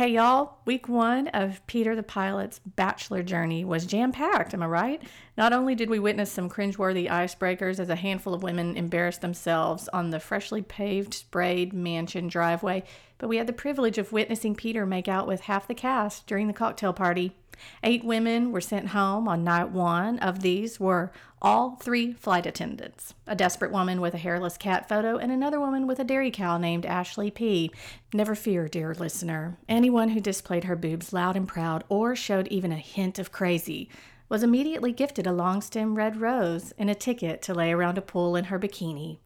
Hey y'all, week one of Peter the Pilot's bachelor journey was jam packed, am I right? Not only did we witness some cringeworthy icebreakers as a handful of women embarrassed themselves on the freshly paved, sprayed mansion driveway, but we had the privilege of witnessing Peter make out with half the cast during the cocktail party. Eight women were sent home on night one. Of these were all three flight attendants a desperate woman with a hairless cat photo, and another woman with a dairy cow named Ashley P. Never fear, dear listener. Anyone who displayed her boobs loud and proud or showed even a hint of crazy was immediately gifted a long stem red rose and a ticket to lay around a pool in her bikini.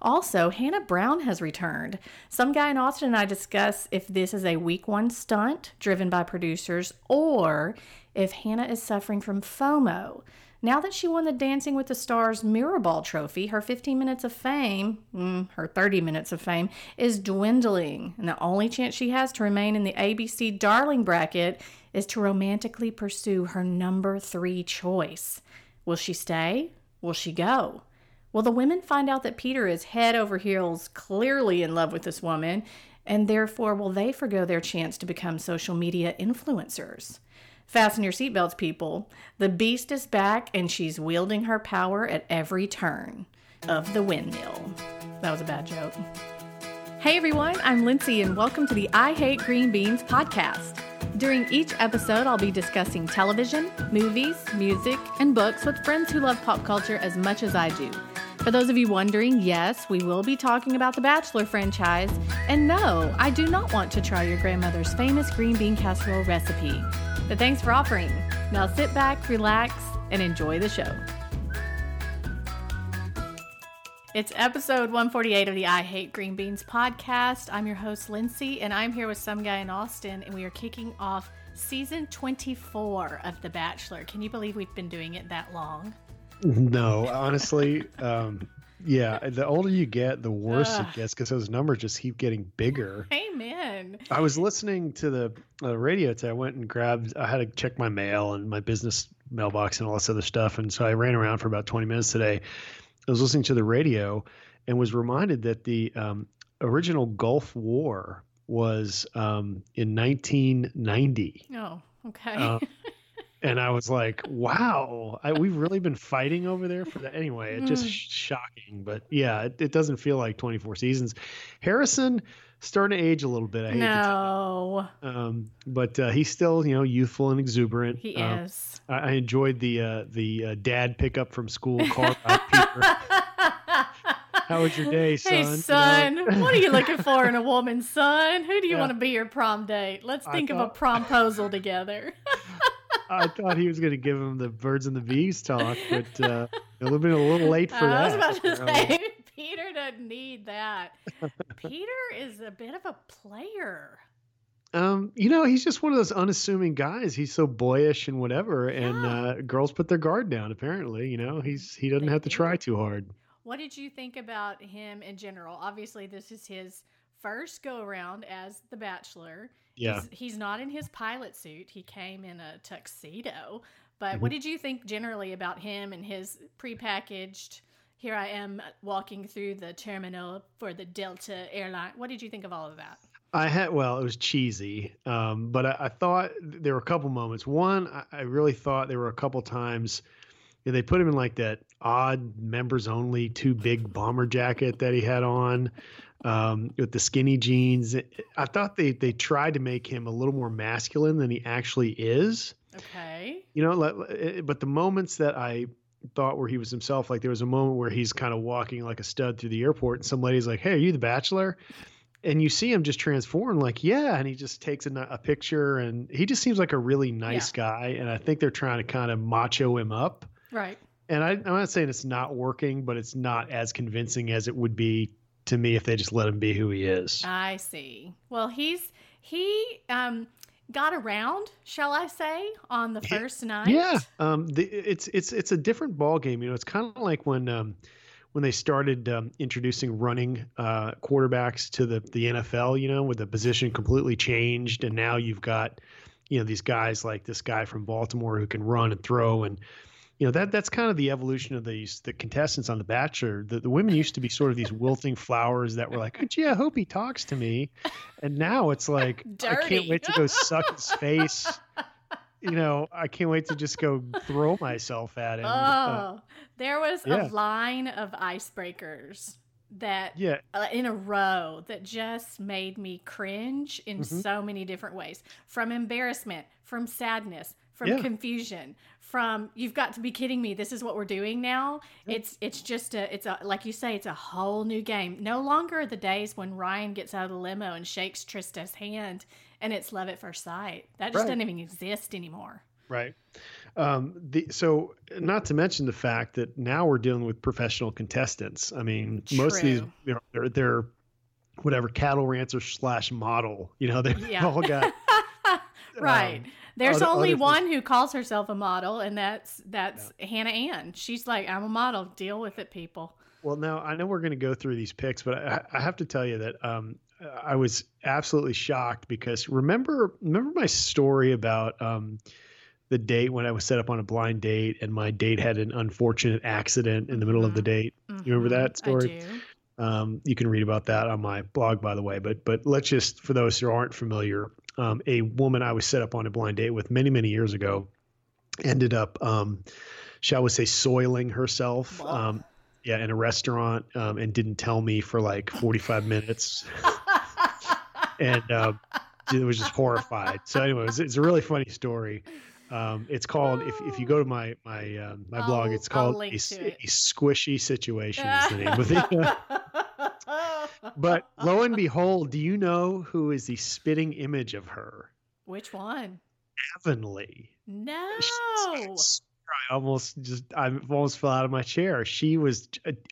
Also, Hannah Brown has returned. Some guy in Austin and I discuss if this is a week one stunt driven by producers or if Hannah is suffering from FOMO. Now that she won the Dancing with the Stars Mirrorball trophy, her 15 minutes of fame, mm, her 30 minutes of fame, is dwindling. And the only chance she has to remain in the ABC Darling bracket is to romantically pursue her number three choice. Will she stay? Will she go? Well, the women find out that Peter is head over heels clearly in love with this woman, and therefore will they forego their chance to become social media influencers? Fasten your seatbelts, people. The beast is back, and she's wielding her power at every turn of the windmill. That was a bad joke. Hey everyone, I'm Lindsay, and welcome to the I Hate Green Beans podcast. During each episode, I'll be discussing television, movies, music, and books with friends who love pop culture as much as I do. For those of you wondering, yes, we will be talking about the Bachelor franchise. And no, I do not want to try your grandmother's famous green bean casserole recipe. But thanks for offering. Now sit back, relax, and enjoy the show. It's episode 148 of the I Hate Green Beans podcast. I'm your host, Lindsay, and I'm here with some guy in Austin, and we are kicking off season 24 of The Bachelor. Can you believe we've been doing it that long? No, honestly, um, yeah. The older you get, the worse Ugh. it gets because those numbers just keep getting bigger. Amen. I was listening to the uh, radio today. I went and grabbed. I had to check my mail and my business mailbox and all this other stuff, and so I ran around for about twenty minutes today. I was listening to the radio and was reminded that the um, original Gulf War was um, in 1990. Oh, okay. Uh, and I was like, "Wow, I, we've really been fighting over there for that." Anyway, it's just mm. shocking, but yeah, it, it, doesn't feel like 24 seasons. Harrison starting to age a little bit. I hate no, um, but uh, he's still you know youthful and exuberant. He uh, is. I, I, enjoyed the uh, the uh, dad pickup from school Peter. How was your day, son? Hey, son, you know? what are you looking for in a woman, son? Who do you yeah. want to be your prom date? Let's think thought... of a promposal together. I thought he was going to give him the birds and the bees talk, but uh, it would have been a little late for that. I was about to say, Peter doesn't need that. Peter is a bit of a player. Um, you know, he's just one of those unassuming guys. He's so boyish and whatever, yeah. and uh, girls put their guard down. Apparently, you know, he's he doesn't they have to try too hard. What did you think about him in general? Obviously, this is his first go around as the Bachelor. Yeah. He's, he's, not in his pilot suit. He came in a tuxedo. But mm-hmm. what did you think generally about him and his prepackaged? Here I am walking through the terminal for the Delta airline. What did you think of all of that? I had well, it was cheesy, um, but I, I, thought there were a couple moments. One, I, I really thought there were a couple times they put him in like that odd members only too big bomber jacket that he had on um, with the skinny jeans. I thought they they tried to make him a little more masculine than he actually is. Okay. You know, eh, but the moments that I thought where he was himself, like there was a moment where he's kind of walking like a stud through the airport, and some lady's like, "Hey, are you the Bachelor?" And you see him just transform, like, yeah, and he just takes a, a picture, and he just seems like a really nice yeah. guy. And I think they're trying to kind of macho him up. Right. And I, am not saying it's not working, but it's not as convincing as it would be to me if they just let him be who he is. I see. Well, he's he um got around, shall I say, on the first night. Yeah. Um the, it's it's it's a different ball game, you know. It's kind of like when um when they started um, introducing running uh, quarterbacks to the the NFL, you know, with the position completely changed and now you've got you know these guys like this guy from Baltimore who can run and throw and you know that that's kind of the evolution of these the contestants on The Bachelor. The, the women used to be sort of these wilting flowers that were like, oh, "Gee, I hope he talks to me," and now it's like, I can't wait to go suck his face. You know, I can't wait to just go throw myself at him. Oh, uh, there was yeah. a line of icebreakers that yeah uh, in a row that just made me cringe in mm-hmm. so many different ways from embarrassment from sadness from yeah. confusion from you've got to be kidding me this is what we're doing now yeah. it's it's just a it's a like you say it's a whole new game no longer the days when ryan gets out of the limo and shakes trista's hand and it's love at first sight that just right. doesn't even exist anymore right um, the, so, not to mention the fact that now we're dealing with professional contestants. I mean, True. most of these, you know, they're, they're whatever cattle rancher slash model. You know, they've yeah. all got right. Um, There's other, only other one things. who calls herself a model, and that's that's yeah. Hannah Ann. She's like, I'm a model. Deal with it, people. Well, now I know we're going to go through these picks, but I, I have to tell you that um, I was absolutely shocked because remember remember my story about um, the date when I was set up on a blind date and my date had an unfortunate accident in the middle of the mm-hmm. date. Mm-hmm. You remember that story? Um, you can read about that on my blog, by the way. But but let's just for those who aren't familiar, um, a woman I was set up on a blind date with many many years ago ended up, um, shall we say, soiling herself. Um, yeah, in a restaurant, um, and didn't tell me for like 45 minutes. and uh, it was just horrified. So, anyway, it's, it's a really funny story. Um, it's called if, if you go to my my um, my I'll, blog, it's called a, a, squishy situation is the name of it. but lo and behold, do you know who is the spitting image of her? Which one? Avonlea. No. I almost just I almost fell out of my chair. She was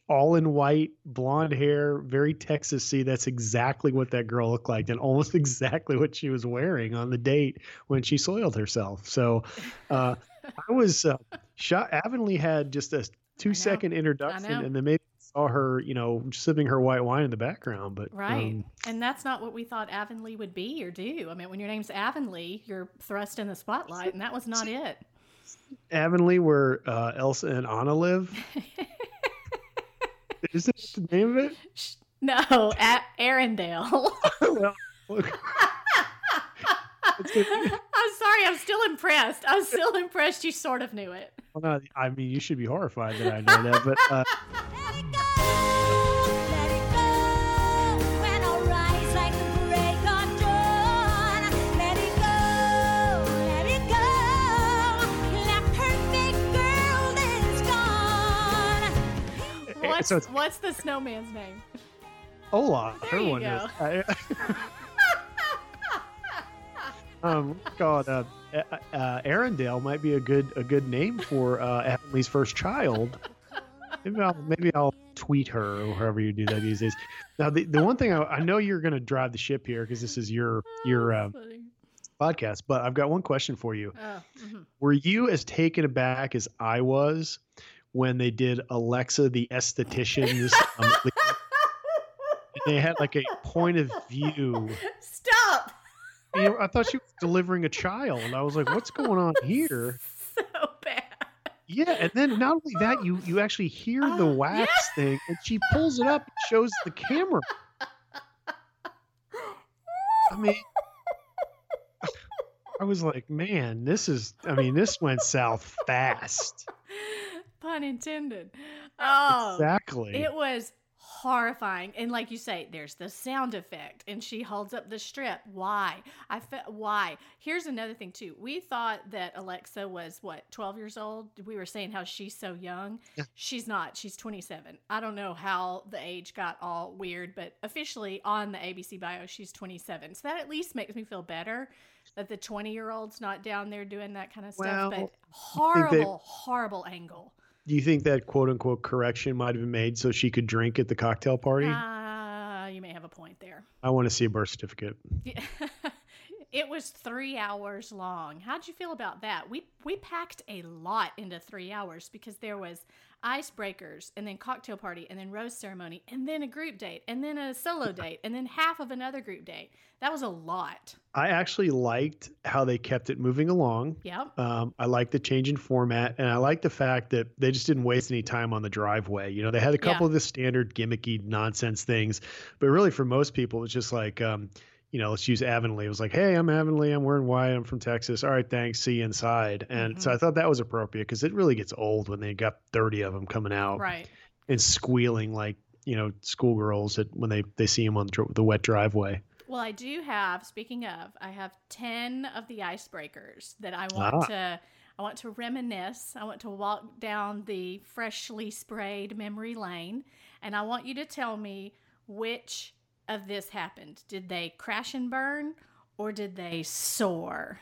all in white, blonde hair, very Texasy. That's exactly what that girl looked like, and almost exactly what she was wearing on the date when she soiled herself. So, uh, I was uh, shot. Avonlea had just a two second introduction, and then maybe saw her, you know, sipping her white wine in the background. But right, um, and that's not what we thought Avonlea would be or do. I mean, when your name's Avonlea, you're thrust in the spotlight, and that was not it. Avonlea where uh, Elsa and Anna live? Is that the name of it? No, at Arendelle. I'm sorry, I'm still impressed. I'm still impressed you sort of knew it. Well, no, I mean, you should be horrified that I know that, but. Uh, What's, so what's the snowman's name? Olaf. There Her one go. is. um, God, uh, uh, Arendelle might be a good a good name for uh, Avonlea's first child. Maybe I'll maybe I'll tweet her or however you do that these days. Now, the, the one thing I, I know you're going to drive the ship here because this is your your uh, podcast, but I've got one question for you. Oh, mm-hmm. Were you as taken aback as I was when they did Alexa the esthetician's. um, they had like a point of view. Stop. You know, I thought she was delivering a child. I was like, "What's going on here?" So bad. Yeah, and then not only that, you you actually hear the oh, wax yeah. thing, and she pulls it up and shows the camera. I mean, I was like, man, this is. I mean, this went south fast. Pun intended. Oh, exactly. It was horrifying. And like you say, there's the sound effect, and she holds up the strip. Why? I felt why. Here's another thing too. We thought that Alexa was what 12 years old. We were saying how she's so young. Yeah. She's not. She's 27. I don't know how the age got all weird, but officially on the ABC bio, she's 27. So that at least makes me feel better that the 20 year old's not down there doing that kind of stuff. Well, but horrible, horrible angle. Do you think that quote unquote correction might have been made so she could drink at the cocktail party? Uh, you may have a point there. I want to see a birth certificate. Yeah. It was three hours long. How'd you feel about that? We we packed a lot into three hours because there was icebreakers and then cocktail party and then rose ceremony and then a group date and then a solo date and then half of another group date. That was a lot. I actually liked how they kept it moving along. Yeah. Um, I liked the change in format, and I like the fact that they just didn't waste any time on the driveway. You know, they had a couple Yeah. of the standard gimmicky nonsense things, but really for most people, it's just like, um, you know, let's use Avonlea. It was like, hey, I'm Avonlea. I'm wearing white. I'm from Texas. All right, thanks. See you inside. And so Mhm. I thought that was appropriate because it really gets old when they got 30 of them coming out Right. and squealing like, you know, schoolgirls at, when they, they see them on the, wet driveway. Well, I do have. Speaking of, I have ten of the icebreakers that I want Ah. to. I want to reminisce. I want to walk down the freshly sprayed memory lane, and I want you to tell me which of this happened. Did they crash and burn, or did they soar?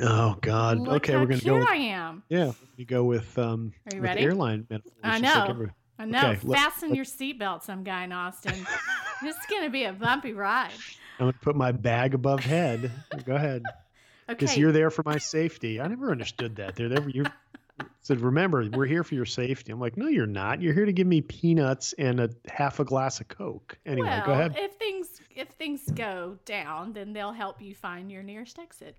Oh, God. Look okay, we're going to cute go. With, I am. yeah, you go with um, Are you with ready? airline metaphors. I like know. every- I know. Okay, Fasten your seatbelt, some guy in Austin. this is going to be a bumpy ride. I'm going to put my bag above head. Go ahead. Because Okay. you're there for my safety. I never understood that. They're there. You said, remember, we're here for your safety. I'm like, no, you're not. You're here to give me peanuts and a half a glass of Coke. Anyway, well, go ahead. if things if things go down, then they'll help you find your nearest exit.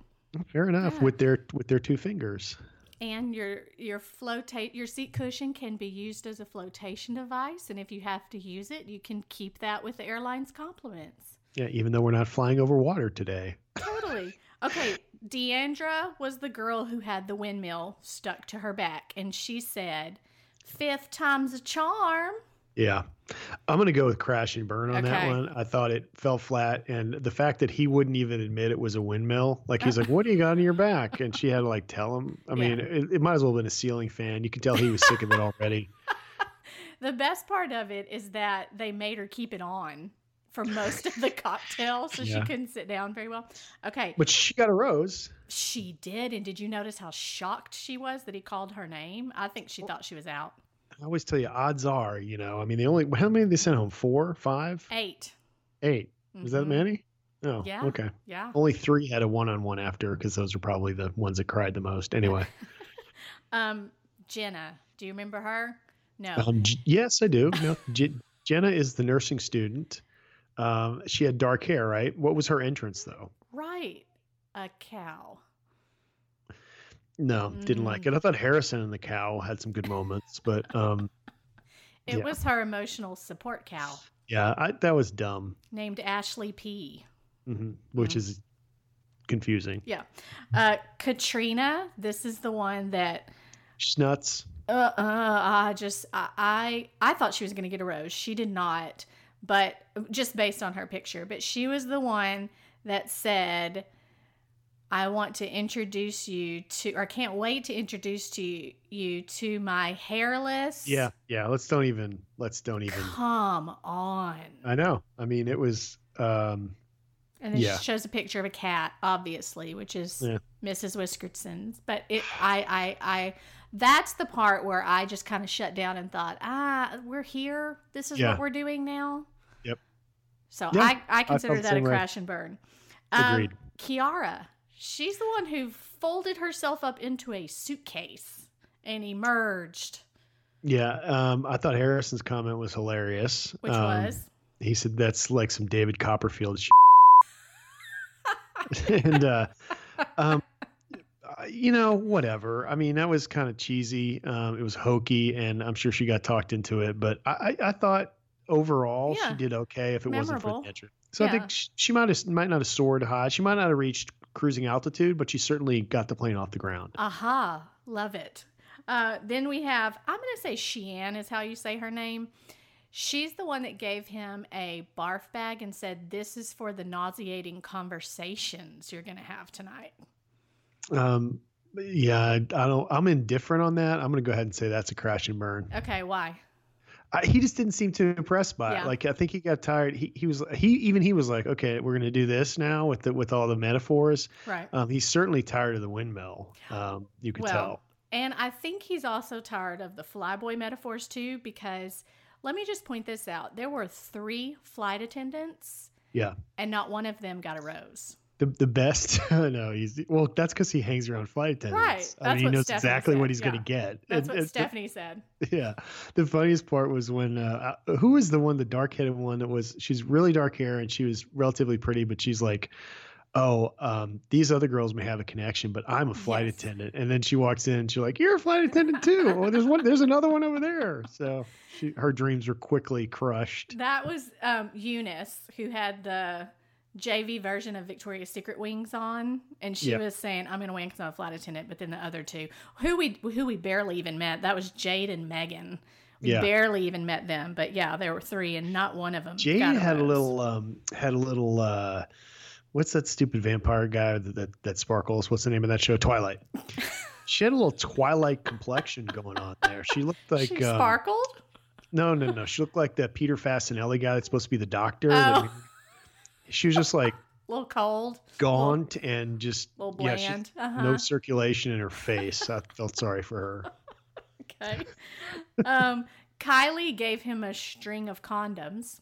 Fair enough. yeah. With their with their two fingers. And your your flotate your seat cushion can be used as a flotation device, and if you have to use it, you can keep that with the airline's compliments. Yeah, even though we're not flying over water today. Totally. Okay, Deandra was the girl who had the windmill stuck to her back, and she said, fifth time's a charm. Yeah. I'm going to go with crash and burn on that one. I thought it fell flat. And the fact that he wouldn't even admit it was a windmill, like he's like, What do you got on your back? And she had to like tell him. I mean, Yeah. it, it might as well have been a ceiling fan. You could tell he was sick of it already. The best part of it is that they made her keep it on for most of the cocktail, so she couldn't sit down very well. Okay, But she got a rose. she did. And did you notice how shocked she was that he called her name? I think she thought she was out. I always tell you, odds are, you know, I mean, the only, how many did they send home? Four, five, Eight. eight? Was that Mhm. many? Oh, Yeah. okay. Yeah. Only three had a one on one after because those are probably the ones that cried the most. Anyway, Um, Jenna, do you remember her? No. um, yes, I do. No, J- Jenna is the nursing student. Um, she had dark hair, right? What was her entrance though? right. A cow. No, didn't like Mm. it. I thought Harrison and the cow had some good moments, but um, It Yeah. was her emotional support cow yeah, I, that was dumb, named Ashley P. hmm which Mm. is confusing. Yeah. Uh, Katrina, this is the one that She's nuts. uh, uh I just I, I I thought she was going to get a rose. She did not, but just based on her picture, but she was the one that said I want to introduce you to or can't wait to introduce to you, you to my hairless. Yeah, yeah. Let's don't even. Let's don't even. Come on. I know. I mean, it was. um And then Yeah. she shows a picture of a cat, obviously, which is Yeah. Mrs. Whiskerson's. But it, I, I, I, that's the part where I just kind of shut down and thought, ah, we're here. This is Yeah. what we're doing now. So Yeah, I, I consider the that a way. crash and burn. Um, Agreed. Kiarra, she's the one who folded herself up into a suitcase and emerged, Yeah, um, I thought Harrison's comment was hilarious. which Um, was he said that's like some David Copperfield shit. and uh, um, uh, you know, whatever. I mean, that was kind of cheesy. Um, it was hokey, and I'm sure she got talked into it. But I, I, I thought overall Yeah. she did okay if it wasn't for the entrance. So I think she, she might have might not have soared high. She might not have reached cruising altitude, but she certainly got the plane off the ground. Aha, love it. Uh, then we have, I'm going to say Sheehan is how you say her name. She's the one that gave him a barf bag and said, This is for the nauseating conversations you're going to have tonight. Um, yeah, I, I don't. I'm indifferent on that. I'm going to go ahead and say that's a crash and burn. Okay, why? I, he just didn't seem too impressed by Yeah. it. Like I think he got tired. He he was he even he was like, okay, we're gonna do this now with the with all the metaphors. Right. Um, he's certainly tired of the windmill. Um, you could Well, tell. And I think he's also tired of the flyboy metaphors too, because let me just point this out. There were three flight attendants, Yeah. and not one of them got a rose. The, the best no he's well that's because he hangs around flight attendants Right, I mean he knows Stephanie exactly said, what he's yeah. going to get That's And- what and the- Stephanie said. Yeah. The funniest part was when uh, uh, who was the one, the dark headed one that was she's really dark hair and she was relatively pretty, but she's like, Oh, um, these other girls may have a connection, but I'm a flight Yes. attendant. And then she walks in and she's like, You're a flight attendant too. oh, there's one there's another one over there. So she her dreams were quickly crushed. That was um, Eunice who had the JV version of Victoria's Secret wings on, and she Yeah. was saying, "I'm going to win because I'm a flight attendant." But then the other two, who we who we barely even met, that was Jade and Megan. We Yeah. barely even met them, but yeah, there were three, and not one of them. Jade had a little um had a little uh what's that stupid vampire guy that that, that sparkles? What's the name of that show? Twilight. she had a little Twilight complexion going on there. She looked like she um, sparkled. No, no, no. She looked like that Peter Facinelli guy that's supposed to be the doctor. Oh. She was just like A little cold, gaunt and just a little yeah, bland. uh-huh. no circulation in her face. I felt sorry for her. Okay. um, Kylie gave him a string of condoms.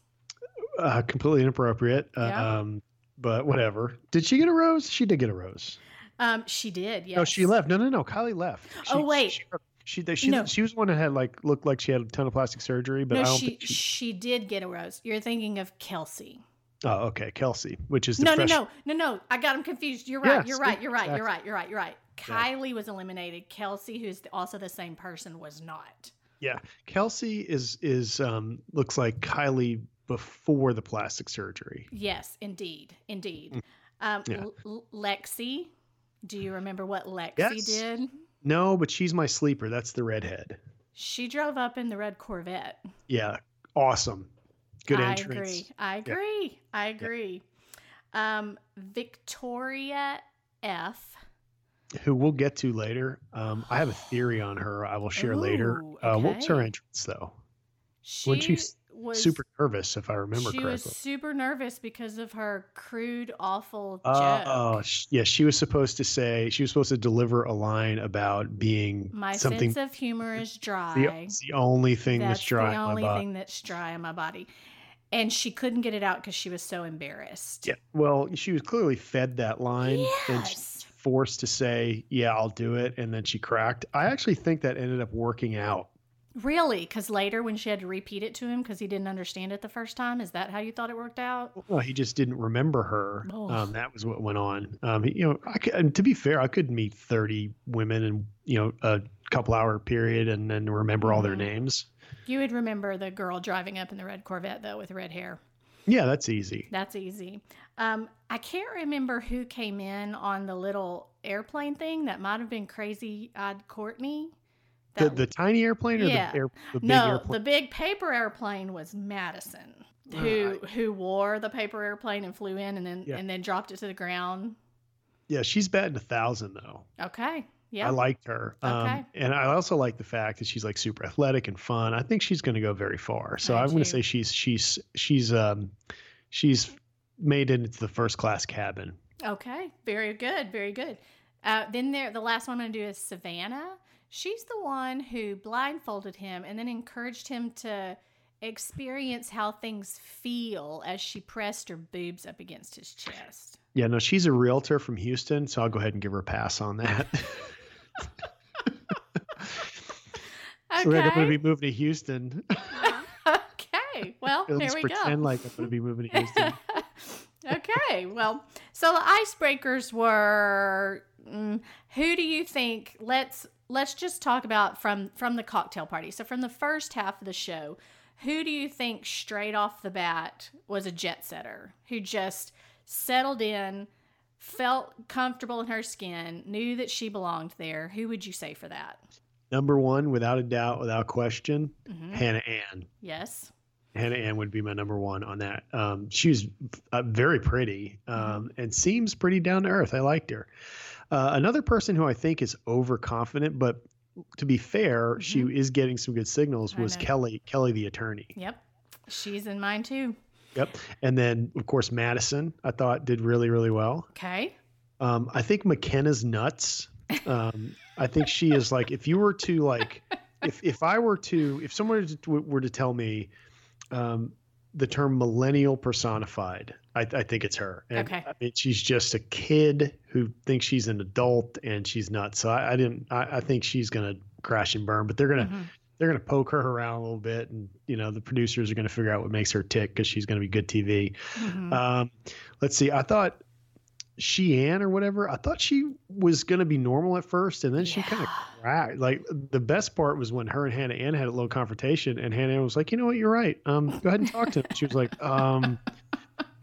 Uh, completely inappropriate. Uh, Yeah. Um, but whatever. Did she get a rose? She did get a rose. Um, she did. Yes. No, she left. No, no, no. Kylie left. She, Oh, wait. She, she, she, No. she was the one that had like looked like she had a ton of plastic surgery, but I no, don't she, she. she did get a rose. You're thinking of Kelsey. Oh, okay, Kelsey, which is the No, fresh, no, no, no, no. I got him confused. You're right. Yeah, you're right. You're right. You're right. You're right. You're right. Yeah. Kylie was eliminated. Kelsey, who's also the same person, was not. Yeah, Kelsey is is um looks like Kylie before the plastic surgery. Yes, indeed, indeed. Mm. Um, Yeah. L- Lexi, do you remember what Lexi Yes. did? No, but she's my sleeper. That's the redhead. She drove up in the red Corvette. Yeah, awesome. Good I entrance. agree. I agree. I agree. Um, Victoria F. Who we'll get to later. Um, I have a theory on her. I will share later. Ooh, Uh, what was her entrance though? She Wasn't she was Super nervous, if I remember she correctly. was super nervous because of her crude, awful Oh, joke. oh, sh- yeah. She was supposed to say she was supposed to deliver a line about being my something. sense of humor is dry. the, the only thing that's, That's dry the on only thing that's dry in my body. And she couldn't get it out because she was so embarrassed. Yeah. Well, she was clearly fed that line and Yes. was forced to say, "Yeah, I'll do it," and then she cracked. I actually think that ended up working out. Really? Because later, when she had to repeat it to him because he didn't understand it the first time, is that how you thought it worked out? Well, he just didn't remember her. Oh. Um, that was what went on. Um, you know, I could, and to be fair, I could meet thirty women in you know a couple hour period and then remember all their Mhm. names. You would remember the girl driving up in the red Corvette, though, with red hair. Yeah, that's easy. That's easy. Um, I can't remember who came in on the little airplane thing. That might have been Crazy Odd Courtney. The That- the tiny airplane or Yeah. the air the big no, airplane? the big paper airplane was Madison, who who wore the paper airplane and flew in and then Yeah. and then dropped it to the ground. yeah, she's batting a thousand though. Okay. Yeah. I liked her. Um, and I also like the fact that she's like super athletic and fun. I think she's going to go very far. So I I'm going to say she's she's she's um she's made it into the first class cabin. Okay, very good, very good. Uh, then there, the last one I'm gonna do is Savannah. She's the one who blindfolded him and then encouraged him to experience how things feel as she pressed her boobs up against his chest. Yeah, no, she's a realtor from Houston, so I'll go ahead and give her a pass on that. So we're going to be moving to Houston. okay. Well, Let's here we pretend go. like I'm going to be moving to Houston. okay. Well, so the icebreakers were mm, who do you think let's let's just talk about from from the cocktail party. So from the first half of the show, who do you think straight off the bat was a jet setter who just settled in, felt comfortable in her skin, knew that she belonged there? Who would you say for that? Number one, without a doubt, without question, Mhm. Hannah Ann. Yes. Hannah Ann would be my number one on that. Um, she was uh, very pretty um, and seems pretty down to earth. I liked her. Uh, another person who I think is overconfident, but to be fair, she is getting some good signals. Was. Kelly Kelly the attorney? Yep. She's in mine too. Yep. And then of course Madison, I thought did really really well. Okay. Um, I think Mykenna's nuts. Um, I think she is like if you were to like if if I were to if someone were to, tell me um, the term millennial personified. I, I think it's her. And, Okay. I mean, she's just a kid who thinks she's an adult and she's nuts. So I, I didn't. I, I think she's gonna crash and burn. But they're gonna Mhm. They're gonna poke her around a little bit, and you know the producers are gonna figure out what makes her tick because she's gonna be good TV. Mhm. Um, let's see. I thought Sheehan or whatever. I thought she was gonna be normal at first, and then she kind of cracked. Like the best part was when her and Hannah Ann had a little confrontation, and Hannah Ann was like, "You know what? You're right. Um, go ahead and talk to him." She was like, "Um,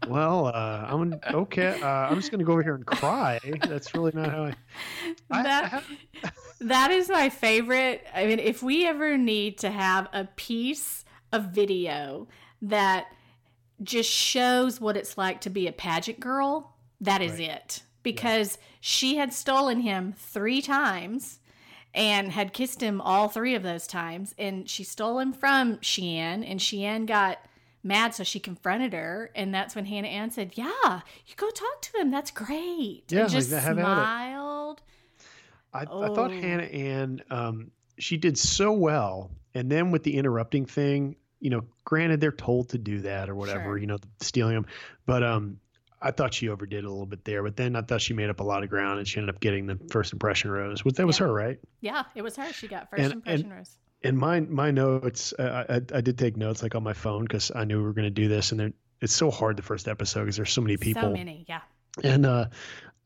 well, uh, I'm okay. Uh, I'm just gonna go over here and cry. That's really not how I." I, I That- have- That is my favorite. I mean, if we ever need to have a piece of video that just shows what it's like to be a pageant girl, that is Right. it. Because she had stolen him three times and had kissed him all three of those times. And she stole him from Sheehan, and Sheehan got mad, so she confronted her. And that's when Hannah Ann said, Yeah, you go talk to him. That's great. Yeah, and just have at it. smiled. I, I thought Oh. Hannah Ann, um, she did so well, and then with the interrupting thing, you know, granted they're told to do that or whatever, Sure. you know, stealing them, but um, I thought she overdid a little bit there. But then I thought she made up a lot of ground, and she ended up getting the first impression rose. That was Yeah. her, right? Yeah, it was her. She got first And- impression rose. And my my notes, uh, I I did take notes like on my phone because I knew we were going to do this, and it's so hard the first episode because there's so many people. So many, yeah. And uh,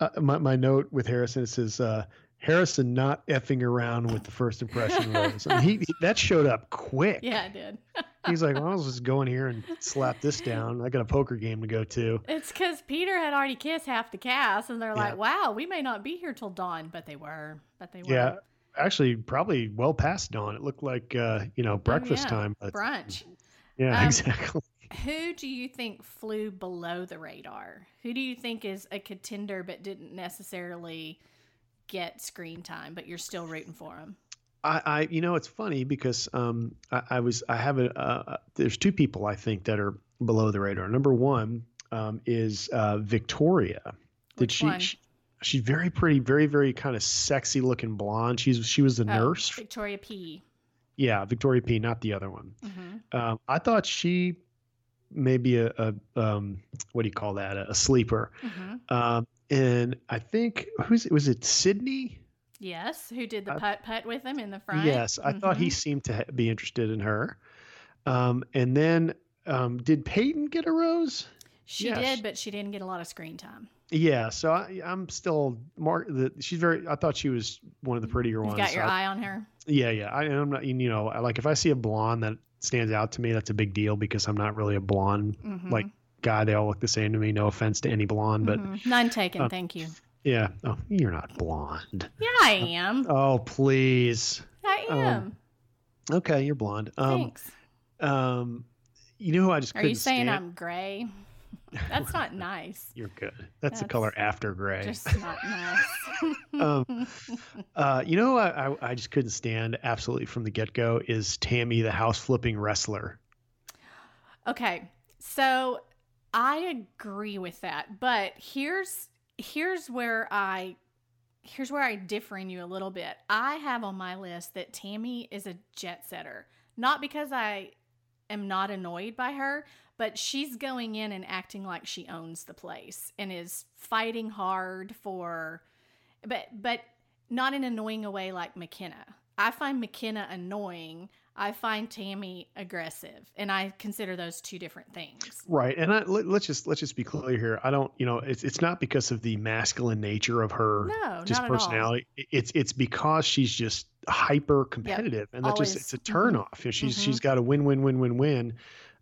uh, my my note with Harrison it says uh, Harrison not effing around with the first impression rose. And he, he that showed up quick. Yeah, it did. He's like, well, I'll just go in here and slap this down. I got a poker game to go to. It's because Peter had already kissed half the cast, and they're Yeah. like, "Wow, we may not be here till dawn," but they were. But they were. Yeah, actually, probably well past dawn. It looked like uh, you know breakfast Oh, yeah. time. But Brunch. yeah, Um, exactly. Who do you think flew below the radar? Who do you think is a contender but didn't necessarily get screen time, but you're still rooting for them? I, I, you know, it's funny because um, I, I was, I have a, uh, there's two people I think that are below the radar. Number one um, is uh, Victoria. Did Which she, one? she? She's very pretty, very, very kind of sexy looking blonde. She's she was the Oh, nurse. Victoria P. Yeah, Victoria P, not the other one. hmm Um, I thought she may be a, a um, what do you call that? A, a sleeper. hmm Um, and I think who's was it? Sydney. Yes, who did the putt putt with him in the front? Yes, I thought he Mhm. seemed to be interested in her. Um, and then um, did Peyton get a rose? She yes. did, but she didn't get a lot of screen time. Yeah, so I, I'm still mark. The, she's very. I thought she was one of the prettier ones. got your I- eye on her. Yeah, yeah. I, I'm not. You know, I- like if I see a blonde that stands out to me, that's a big deal because I'm not really a blonde Mhm. like guy. They all look the same to me. No offense to any blonde, but Mhm. none taken. uh, thank you. yeah. Oh, you're not blonde. Yeah, I am. Oh, please. I um, am. Okay, you're blonde. Um, Thanks. um, you know who I just Are you saying stand? I'm gray? That's not nice. You're good. That's, the color after gray. Just not nice. Um, uh, you know, I, I I just couldn't stand absolutely from the get go is Tammy, the house flipping wrestler. okay, so I agree with that, but here's here's where I here's where I differ in you a little bit. I have on my list that Tammy is a jet setter, not because I am not annoyed by her, but she's going in and acting like she owns the place and is fighting hard for but but not in annoying a way like Mykenna. I find Mykenna annoying. I find Tammy aggressive, and I consider those two different things. Right, and I, let, us just let's just be clear here. I don't, you know, it's it's not because of the masculine nature of her No, just not at all. personality. It's it's because she's just hyper competitive, and that just it's a Mhm. turn off. You know, She's Mhm. she's got a win, win, win, win, win.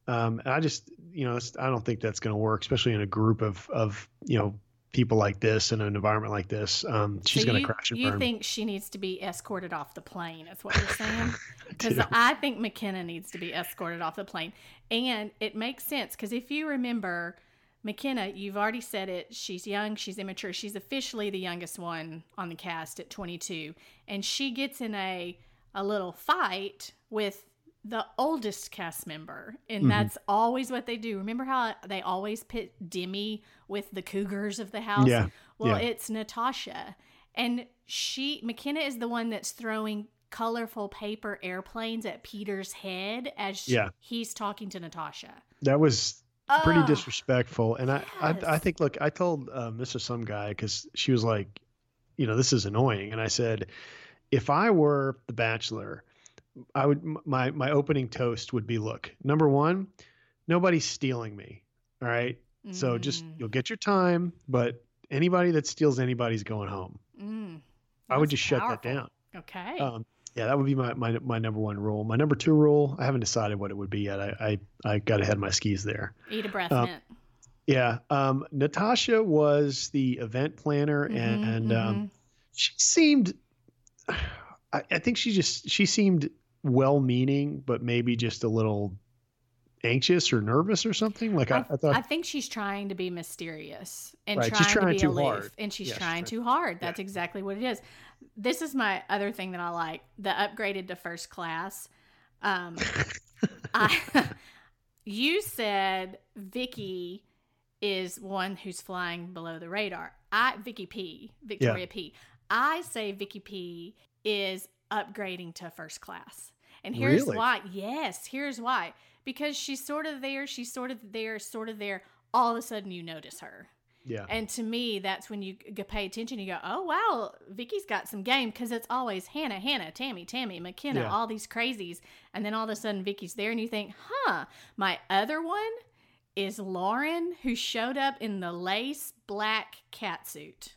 Um, and I just, you know, I don't think that's going to work, especially in a group of of you know people like this in an environment like this. Um, she's so going to crash and you burn. think she needs to be escorted off the plane? Is what you're saying. Because. I think Mykenna needs to be escorted off the plane, and it makes sense because if you remember. Mykenna, you've already said it. She's young, she's immature. She's officially the youngest one on the cast at 22. And she gets in a a little fight with the oldest cast member. And Mhm. that's always what they do. Remember how they always pit Demi with the cougars of the house? Yeah, Well, yeah. it's Natasha. And she Mykenna is the one that's throwing colorful paper airplanes at Peter's head as she- Yeah. he's talking to Natasha. That was pretty Oh, disrespectful. And I, I, I think, look, I told uh, Mr. Some Guy because she was like, you know, this is annoying. And I said, if I were the Bachelor, I would my my opening toast would be, look, number one, nobody's stealing me. All right. So just Mm, you'll get your time, but anybody that steals anybody's going home. mm. I would just shut that down. Okay. Um, yeah, that would be my, my my number one rule. My number two rule, I haven't decided what it would be yet. I I, I got ahead of my skis there. Eat a breath um, mint. Yeah, um, Natasha was the event planner, and, Mhm, and um, mhm. she seemed. I, I think she just she seemed well-meaning, but maybe just a little anxious or nervous or something. Like I, I, I, thought, I think she's trying to be mysterious and Right, trying, she's trying to be too aloof, hard. and she's Yeah, she's trying trying- too hard. That's exactly what it is. This is my other thing that I like: the upgraded to first class. Um, I, you said Vicky is one who's flying below the radar. I Vicky P, Victoria P. I say Vicky P is upgrading to first class. And here's Really? why. Yes, here's why. Because she's sort of there, she's sort of there, sort of there. All of a sudden, you notice her. yeah, And to me, that's when you pay attention. You go, oh, wow, Vicky's got some game because it's always Hannah, Hannah, Tammy, Tammy, Mykenna, Yeah. all these crazies. And then all of a sudden, Vicky's there, and you think, huh, my other one is Lauren, who showed up in the lace black catsuit.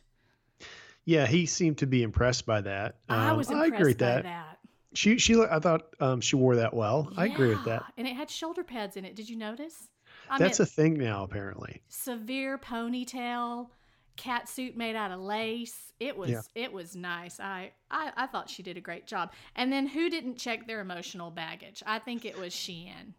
yeah. He seemed to be impressed by that. I Um, was I impressed agree with by that. that. She she I thought um, she wore that well. I agree with that. And it had shoulder pads in it. Did you notice? I That's mean, a thing now, apparently. severe ponytail, cat suit made out of lace. It was Yeah. it was nice. I, I I thought she did a great job. And then who didn't check their emotional baggage? I think it was Sheehan.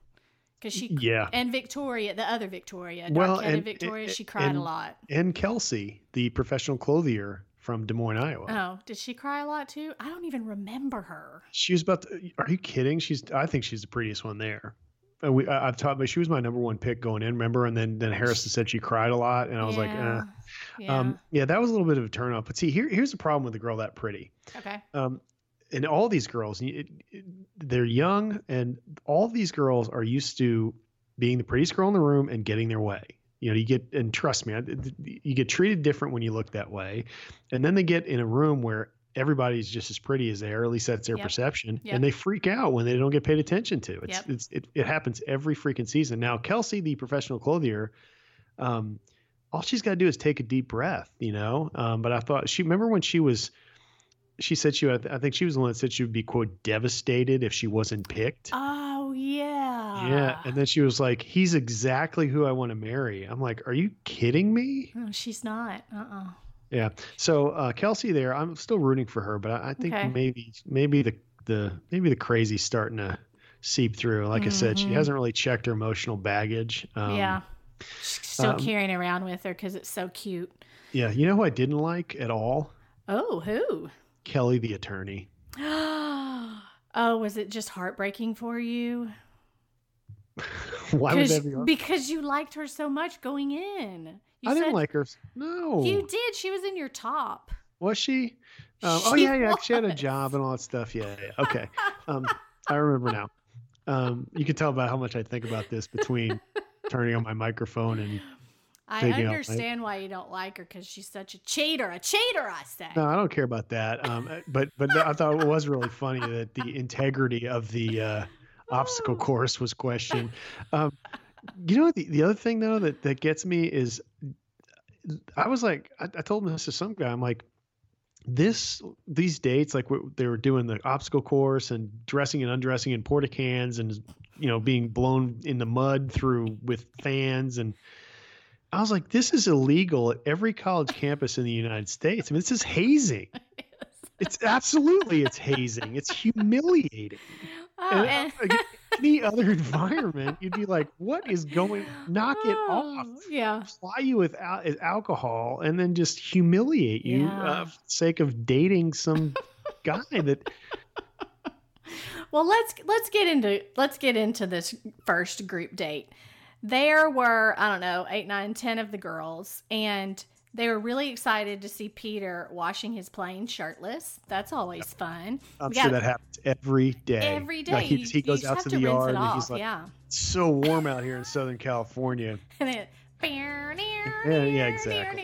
Cause she Yeah. and Victoria, the other Victoria, Well, dark-headed and- Victoria, and- she cried and- a lot. And Kelsey, the professional clothier from Des Moines, Iowa. Oh, did she cry a lot too? I don't even remember her. She was about to, are you kidding? She's, I think she's the prettiest one there. And we, I, I've taught, but she was my number one pick going in, remember? And then, then Harrison said she cried a lot. And I was like, yeah. eh. yeah. Um, yeah, that was a little bit of a turn off. But see, here, here's the problem with a girl that pretty. okay. Um, and all these girls, it, it, they're young, and all these girls are used to being the prettiest girl in the room and getting their way. You know, you get, and trust me, I- you get treated different when you look that way. And then they get in a room where everybody's just as pretty as they are, at least that's their Yep. perception, Yep. and they freak out when they don't get paid attention to. It's, Yep. it's it, it happens every freaking season. Now, Kelsey, the professional clothier, um, all she's got to do is take a deep breath, you know. Um, but I thought she remember when she was, she said she, I, I think she was the one that said she would be quote devastated if she wasn't picked. Oh yeah. yeah, and then she was like, "He's exactly who I want to marry." I'm like, "Are you kidding me?" Oh, she's not. Uh uh Yeah. So uh, Kelsey, there, I'm still rooting for her, but I, I think Okay. maybe maybe the the maybe the crazy's starting to seep through. Like I said, she Mhm. hasn't really checked her emotional baggage. Um, yeah. She's still um, carrying around with her because it's so cute. Yeah. You know who I didn't like at all? Oh, who? Kelly, the attorney. oh, was it just heartbreaking for you? Why would that be? hard? Because you liked her so much going in. You I didn't like her. No. You did. She was in your top. Was she? Um, oh She yeah, yeah. She had a job and all that stuff. Yeah, yeah. Okay. Um, I remember now. Um, you can tell about how much I think about this between turning on my microphone and I understand why you don't like her because she's such a cheater. A cheater, I say. no, I don't care about that. Um, but but I thought it was really funny that the integrity of the uh, obstacle course was questioned. Um, you know, the, the other thing though that that gets me is, I was like, I, I told this to some guy, I'm like, this these dates, like what they were doing the obstacle course and dressing and undressing in porta cans and you know being blown in the mud through with fans and. I was like, this is illegal at every college campus in the United States. I mean, this is hazing. It's absolutely it's hazing. It's humiliating. Oh, And, and- uh, any other environment, you'd be like, "What is going? Knock it off! Oh, Yeah. Fly you with al- alcohol, and then just humiliate you Yeah. uh, for the sake of dating some guy that." Well, let's let's get into let's get into this first group date. There were I don't know eight, nine, ten of the girls, and They were really excited to see Peter washing his plane shirtless. That's always fun. I'm We sure got- that happens every day. Every day. Like he, You- he goes out to the yard and he's like, yeah. "It's so warm out here in Southern California." And it, Yeah, yeah, exactly.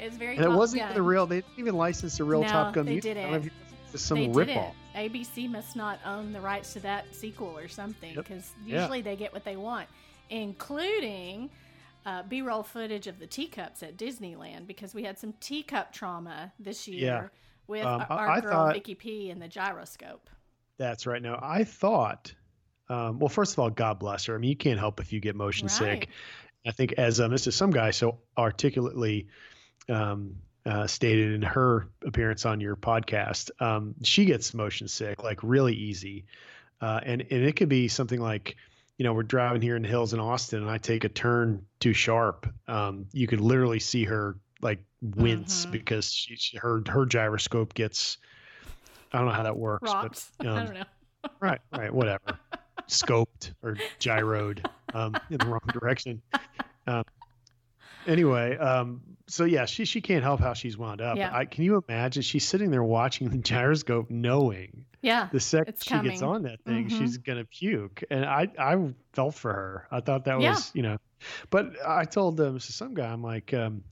It's very And it wasn't even Gun. the real. They didn't even license the real No, Top Gun. they music. I don't know didn't. if you- It's just some they ripoff. didn't. ABC must not own the rights to that sequel or something Yep. because Yeah. usually they get what they want, including uh, B-roll footage of the teacups at Disneyland because we had some teacup trauma this year Yeah. with Um, our, our girl thought- Vicky P and the gyroscope. That's right. Now I thought. Um, well, first of all, God bless her. I mean, you can't help if you get motion Right. sick. I think as um, this is some guy so articulately um, uh, stated in her appearance on your podcast, um, she gets motion sick like really easy, uh, and and it could be something like, you know, we're driving here in the hills in Austin, and I take a turn too sharp. Um, you could literally see her like wince Mhm. because she, she her her gyroscope gets. I don't know how that works, Rocks. but I um, don't know. right, right, whatever, scoped or gyroed um, in the wrong direction. Um, anyway, um, so yeah, she she can't help how she's wound up. Yeah. I, can you imagine? She's sitting there watching the gyroscope, knowing Yeah. the second she gets on that thing, Mhm. she's gonna puke. And I I felt for her. I thought that Yeah. was you know, but I told um, some guy, I'm like, um,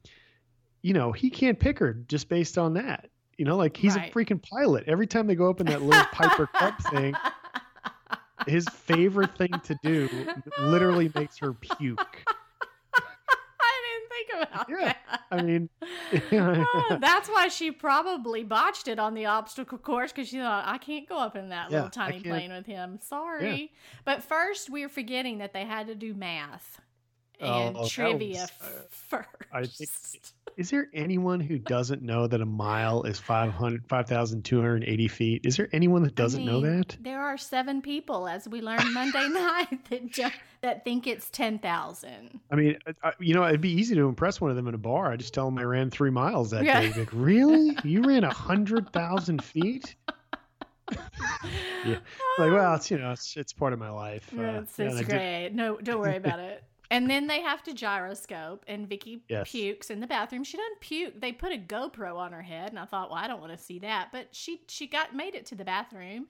you know, he can't pick her just based on that. You know, like he's Right. a freaking pilot. Every time they go up in that little Piper Cub thing, his favorite thing to do literally makes her puke. I think about Yeah, that. I mean, Oh, that's why she probably botched it on the obstacle course because she thought I can't go up in that Yeah, little tiny plane with him. Sorry, but first we are forgetting that they had to do math and Oh, trivia was, uh, first. Is there anyone who doesn't know that a mile is 500 5,280 feet? Is there anyone that doesn't I know that? There are seven people, as we learned Monday night, that ju- that think it's ten thousand. I mean, I, you know, it'd be easy to impress one of them in a bar. I just tell them I ran three miles that Yeah. day. Like, really? You ran a hundred thousand feet? Yeah. Like, well, it's you know, it's it's part of my life. Uh, It's, it's great. No, don't worry about it. And then they have to gyroscope, and Vicky Yes. pukes in the bathroom. She doesn't puke. They put a GoPro on her head, and I thought, well, I don't want to see that. But she she got made it to the bathroom,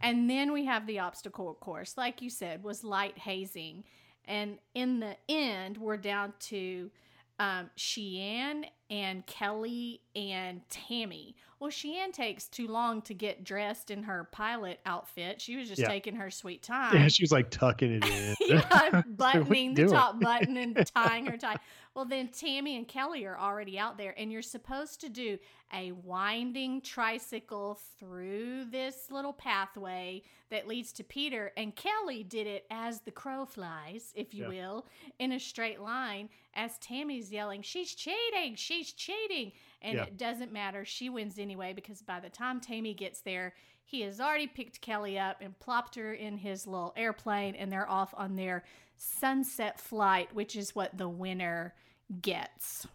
and then we have the obstacle course, like you said, was light hazing, and in the end, we're down to um, Shiann and Kelley and Tammy. Well, Shiann takes too long to get dressed in her pilot outfit. She was just Yeah. taking her sweet time. Yeah, she was like tucking it in. yeah, buttoning the doing? top button and tying her tie. Well, then Tammy and Kelley are already out there, and you're supposed to do a winding tricycle through this little pathway that leads to Peter. And Kelley did it as the crow flies, if you Yeah. will, in a straight line, as Tammy's yelling, She's cheating! She's cheating! And Yeah. it doesn't matter. She wins anyway because by the time Tammy gets there, he has already picked Kelley up and plopped her in his little airplane, and they're off on their sunset flight, which is what the winner gets.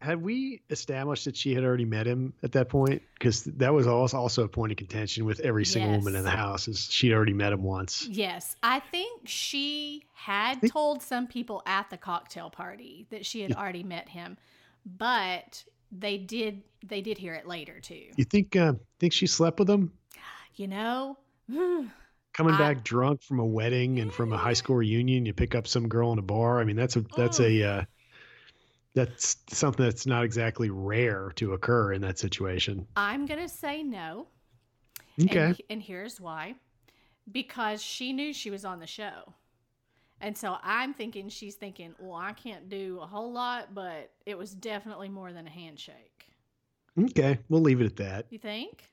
Had we established that she had already met him at that point? Because that was also also a point of contention with every single woman in the house is she'd already met him once. Yes, I think she had think- told some people at the cocktail party that she had Yeah. already met him, but they did they did hear it later too. You think uh, think she slept with him? You know, Coming I- back drunk from a wedding and from a high school reunion, you pick up some girl in a bar. I mean, that's a that's a uh, that's something that's not exactly rare to occur in that situation. I'm gonna say no. Okay. And, and here's why. Because she knew she was on the show. And so I'm thinking she's thinking, well, I can't do a whole lot, but it was definitely more than a handshake. Okay. We'll leave it at that. You think?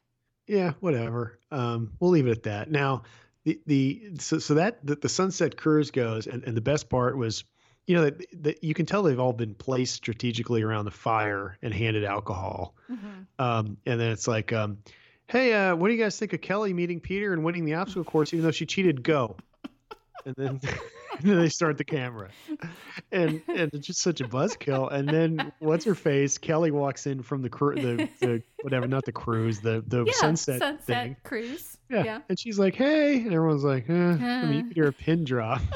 Yeah, whatever. Um, we'll leave it at that. Now, the the so, so that the, the Sunset Cruise goes, and, and the best part was, you know, that, that you can tell they've all been placed strategically around the fire and handed alcohol. Mm-hmm. Um, and then it's like, um, hey, uh, what do you guys think of Kelley meeting Peter and winning the obstacle course, even though she cheated? Go. And then, then they start the camera, and and it's just such a buzzkill. And then what's her face? Kelley walks in from the cru- the, the whatever, not the cruise, the the Yeah, sunset, sunset thing. cruise. Yeah. yeah. and she's like, hey, and everyone's like, eh. I mean, you could hear a pin drop.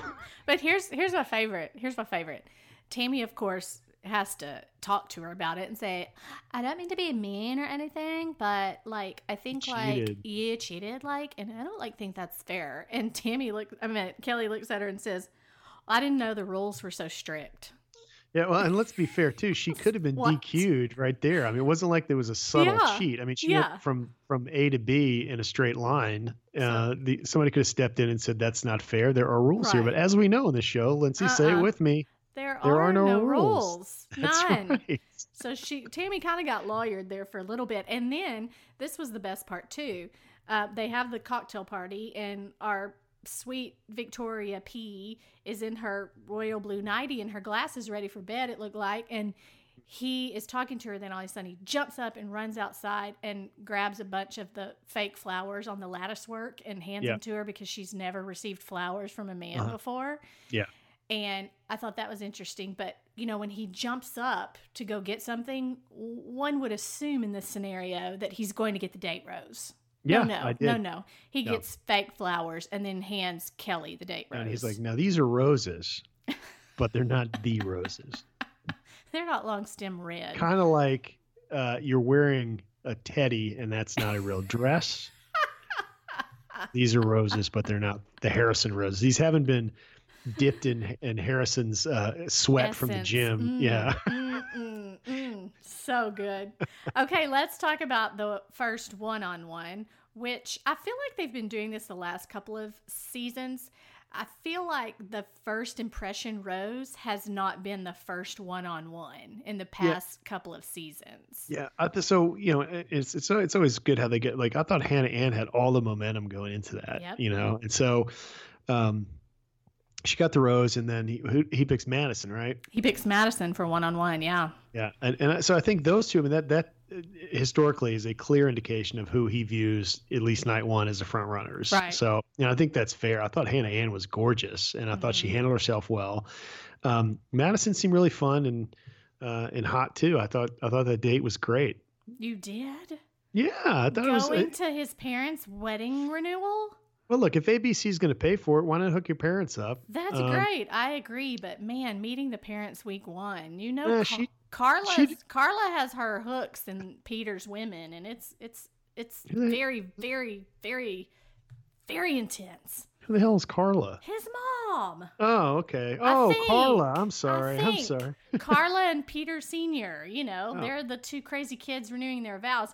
But here's here's my favorite. Here's my favorite. Tammy, of course, has to talk to her about it and say, I don't mean to be mean or anything, but like I think like you cheated, like, and I don't like think that's fair. And Tammy looks I mean Kelley looks at her and says, I didn't know the rules were so strict. Yeah, well, and let's be fair too. She could have been What? DQ'd right there. I mean, it wasn't like there was a subtle Yeah, cheat. I mean, she yeah. went from from A to B in a straight line. Uh, the somebody could have stepped in and said that's not fair. There are rules here. But as we know in this show, Lincee, say it Uh-uh. with me. There, There are, are no no, rules. rules. None. right. So she Tammy kind of got lawyered there for a little bit, and then this was the best part too. Uh, they have the cocktail party, and our sweet Victoria P is in her royal blue nightie and her glasses ready for bed. It looked like, and he is talking to her. Then all of a sudden, he jumps up and runs outside and grabs a bunch of the fake flowers on the lattice work and hands Yeah. them to her because she's never received flowers from a man Uh-huh. before. Yeah. And I thought that was interesting. But, you know, when he jumps up to go get something, one would assume in this scenario that he's going to get the date rose. Yeah, no, no, no, no. He No. gets fake flowers and then hands Kelley the date rose. And he's like, now these are roses, but they're not the roses. they're not long stem red. Kind of like uh, you're wearing a teddy and that's not a real dress. these are roses, but they're not the Harrison roses. These haven't been dipped in in Harrison's uh, sweat from the gym. Mm, Yeah. So good. Okay, let's talk about the first one on one, which I feel like they've been doing this the last couple of seasons. I feel like the first impression rose has not been the first one on one in the past couple of seasons. Yeah, so you know, it's it's it's always good how they get like I thought Hannah Ann had all the momentum going into that, Yep. you know, and so um, she got the rose, and then he he picks Madison, right? He picks Madison for one on one. Yeah. Yeah, and and so I think those two, I mean that that uh, historically is a clear indication of who he views at least night one as the front runners. Right. So you know, I think that's fair. I thought Hannah Ann was gorgeous, and I thought she Mhm. handled herself well. Um, Madison seemed really fun and uh, and hot too. I thought I thought that date was great. You did? Yeah, I thought it was. Going to his parents' wedding renewal? Well, look, if ABC is going to pay for it, why not hook your parents up? That's Um, great. I agree, but man, meeting the parents week one, you know, she- Carla she- Carla has her hooks and Peter's women, and it's it's it's very very very very intense. Who the hell is Carla? His mom, Oh, okay. Oh, think- Carla. I'm sorry. I'm sorry. Carla and Peter Senior. You know, Oh. they're the two crazy kids renewing their vows.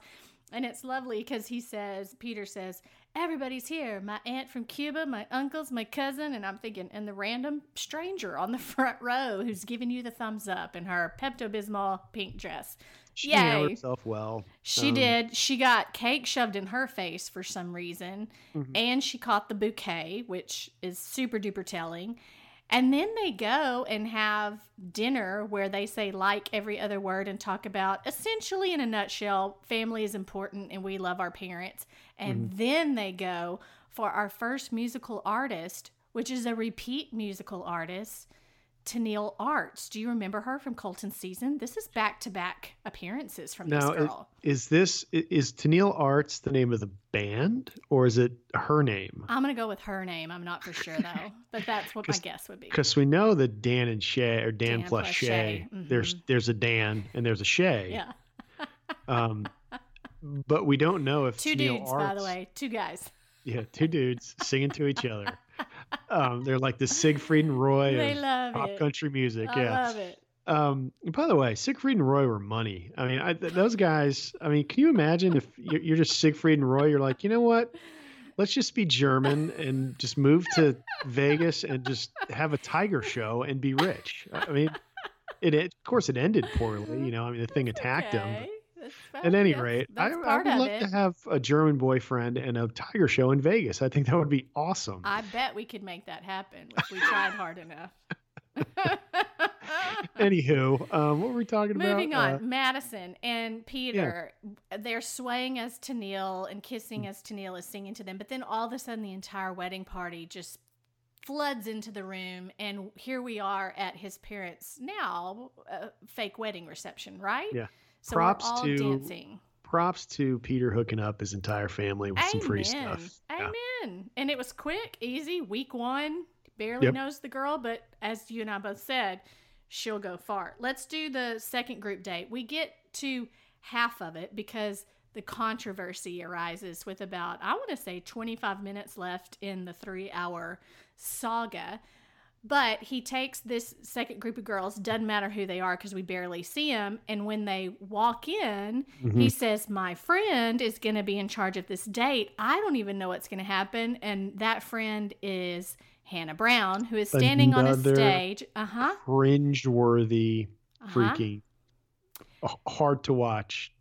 And it's lovely because he says, Peter says, everybody's here. My aunt from Cuba, my uncles, my cousin. And I'm thinking, and the random stranger on the front row who's giving you the thumbs up in her Pepto Bismol pink dress. She Yay. herself well. She Um, did. She got cake shoved in her face for some reason. Mhm. And she caught the bouquet, which is super duper telling. And then they go and have dinner where they say like every other word and talk about essentially in a nutshell, family is important and we love our parents. And mm-hmm. then they go for our first musical artist, which is a repeat musical artist, Tenille Arts. Do you remember her from Colton season? This is back to back appearances from Now, this girl. Is this is Tenille Arts the name of the band or is it her name? I'm gonna go with her name. I'm not for sure though, but that's what my guess would be. Because we know that Dan and Shay or Dan, Dan plus, plus Shay. Shay, There's mhm. there's a Dan and there's a Shay. Yeah, Um, but we don't know if two Tenille dudes, Arts, by the way, two guys. Yeah, two dudes singing to each other. Um, they're like the Siegfried and Roy They of love pop it. country music. I yeah. love it. Um, by the way, Siegfried and Roy were money. I mean, I, th- those guys. I mean, can you imagine if you're, you're just Siegfried and Roy? You're like, you know what? Let's just be German and just move to Vegas and just have a tiger show and be rich. I mean, it, it of course it ended poorly. You know, I mean, the thing attacked him. Okay. That's At any That's- rate, I, that's I would love it. to have a German boyfriend and a tiger show in Vegas. I think that would be awesome. I bet we could make that happen if we tried hard enough. Anywho, um, what were we talking about? Moving on, Uh, Madison and Peter, they're swaying as Tenille and kissing as Tenille is singing to them. But then all of a sudden, the entire wedding party just floods into the room, and here we are at his parents' now uh, fake wedding reception, right? Yeah. So Props to- dancing. props to Peter hooking up his entire family with some free Amen. stuff. Yeah. Amen. And it was quick, easy. Week one, barely Yep. knows the girl, but as you and I both said, she'll go far. Let's do the second group date. We get to half of it because the controversy arises with about, I want to say, 25 minutes left in the three hour saga. But he takes this second group of girls, doesn't matter who they are because we barely see them. And when they walk in, Mm-hmm. he says, My friend is going to be in charge of this date. I don't even know what's going to happen. And that friend is Hannah Brown, who is standing on a stage. Uh huh. Cringe-worthy, Uh-huh. freaking, hard to watch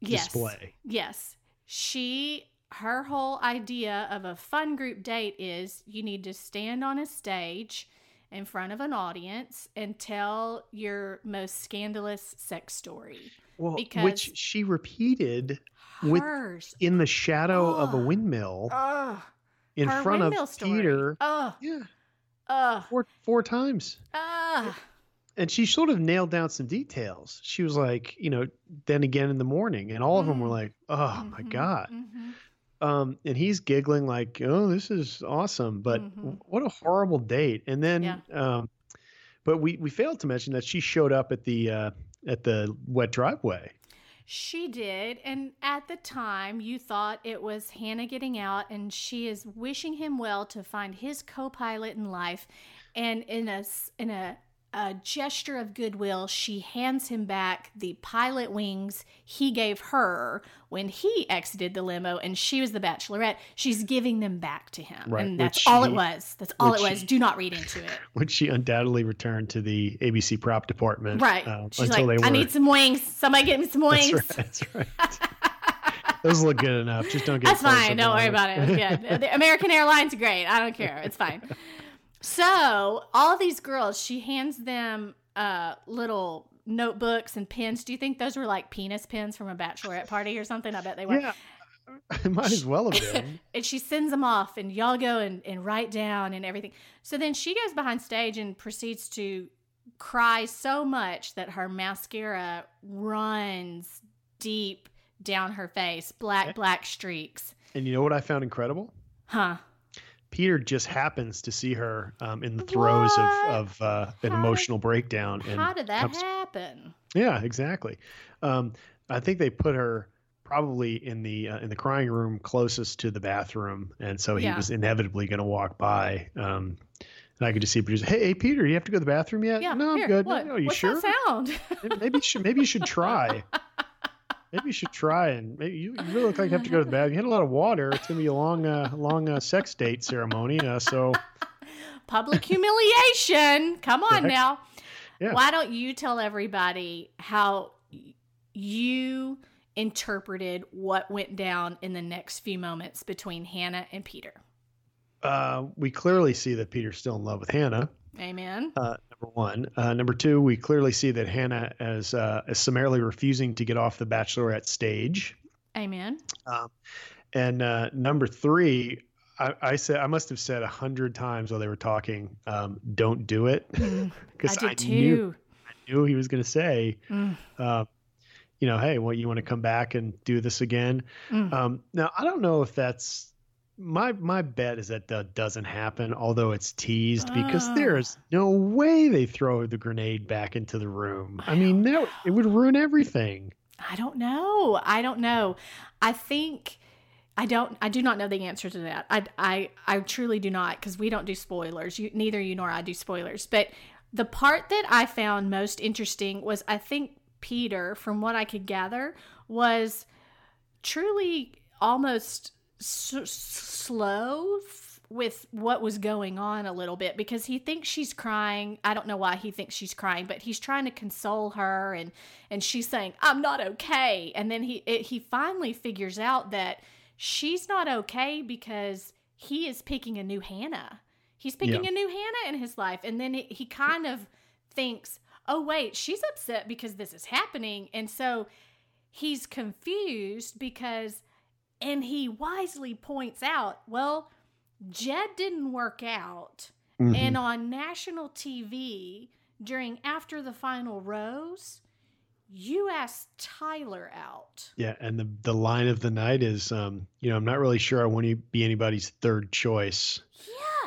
Yes. display. Yes. She her whole idea of a fun group date is you need to stand on a stage in front of an audience and tell your most scandalous sex story. Well, Because- which she repeated With- Hers. in the shadow of a windmill Ugh. in her front windmill of story. Peter. Ugh. Yeah, Ugh. four four times. Ugh. and she sort of nailed down some details. She was like, you know, then again in the morning, and all of them were Mm. like, oh my Mhm, god. mhm. Um, and he's giggling like, oh, this is awesome, but Mhm. what a horrible date. And then, Yeah. um, but we we failed to mention that she showed up at the uh, at the wet driveway. She did. And at the time, you thought it was Hannah getting out, and she is wishing him well to find his co pilot in life. And in a in a, a gesture of goodwill, she hands him back the pilot wings he gave her when he exited the limo and she was the bachelorette. She's giving them back to him. Right, And that's all it was. That's all it was. she- Do not read into it. Which she undoubtedly returned to the ABC prop department, Right. uh, She's until like, they I need some wings. Somebody get me some that's wings. right. That's right. Those look good enough. Just don't get. That's fine. Don't worry about it. Yeah, the American Airlines great. I don't care. It's fine. So all these girls, she hands them uh, little notebooks and pens. Do you think those were like penis pens from a bachelorette party or something? I bet they were. yeah, it might as well have been. And she sends them off, and y'all go and, and write down and everything. So then she goes behind stage and proceeds to cry so much that her mascara runs deep down her face, black, black streaks. And you know what I found incredible? Huh. Peter just happens to see her um, in the throes What? of, of uh, an How emotional breakdown. And How did that comes- happen? Yeah, exactly. Um, I think they put her probably in the uh, in the crying room closest to the bathroom, and so he Yeah. was inevitably going to walk by. Um, and I could just see producer, hey, hey, Peter, you have to go to the bathroom yet? Yeah, no, I'm here, good. What? No, you What's sure? that sound? maybe you should maybe you should try. Maybe you should try and maybe you, you really look like you have to go to the bathroom. You had a lot of water. It's gonna be a long, uh, long uh, sex date ceremony. Uh, so Public humiliation. Come on Correct. now. Yeah. Why don't you tell everybody how you interpreted what went down in the next few moments between Hannah and Peter? uh, we clearly see that Peter's still in love with Hannah. Amen. Uh, number one. Uh, number two, we clearly see that Hannah is, uh, is summarily refusing to get off the Bachelorette stage. Amen. And uh, number three, I, I said I must have said a hundred times while they were talking, um, "Don't do it," Mm, I because did I, knew knew he was going to say, Mm, uh, you know, hey, well, you want to come back and do this again? mm. Um, now, I don't know if that's my my bet is that that doesn't happen, although it's teased because Ah. there's no way they throw the grenade back into the room. I mean, that it would ruin everything. I don't know. I don't know. I think I don't. I do not know the answer to that. I I I truly do not because we don't do spoilers. You neither you nor I do spoilers. But the part that I found most interesting was I think Peter, from what I could gather, was truly almost s- slow f- with what was going on a little bit because he thinks she's crying. I don't know why he thinks she's crying, but he's trying to console her and and she's saying, "I'm not okay." And then he it, he finally figures out that she's not okay because he is picking a new Hannah. He's picking Yeah. a new Hannah in his life and then it, he kind of thinks, "Oh wait, she's upset because this is happening." And so he's confused because and he wisely points out, well, Jed didn't work out. Mhm. And on national TV during after the final rose, you asked Tyler out. yeah, and the the line of the night is, um, you know, I'm not really sure I want to be anybody's third choice,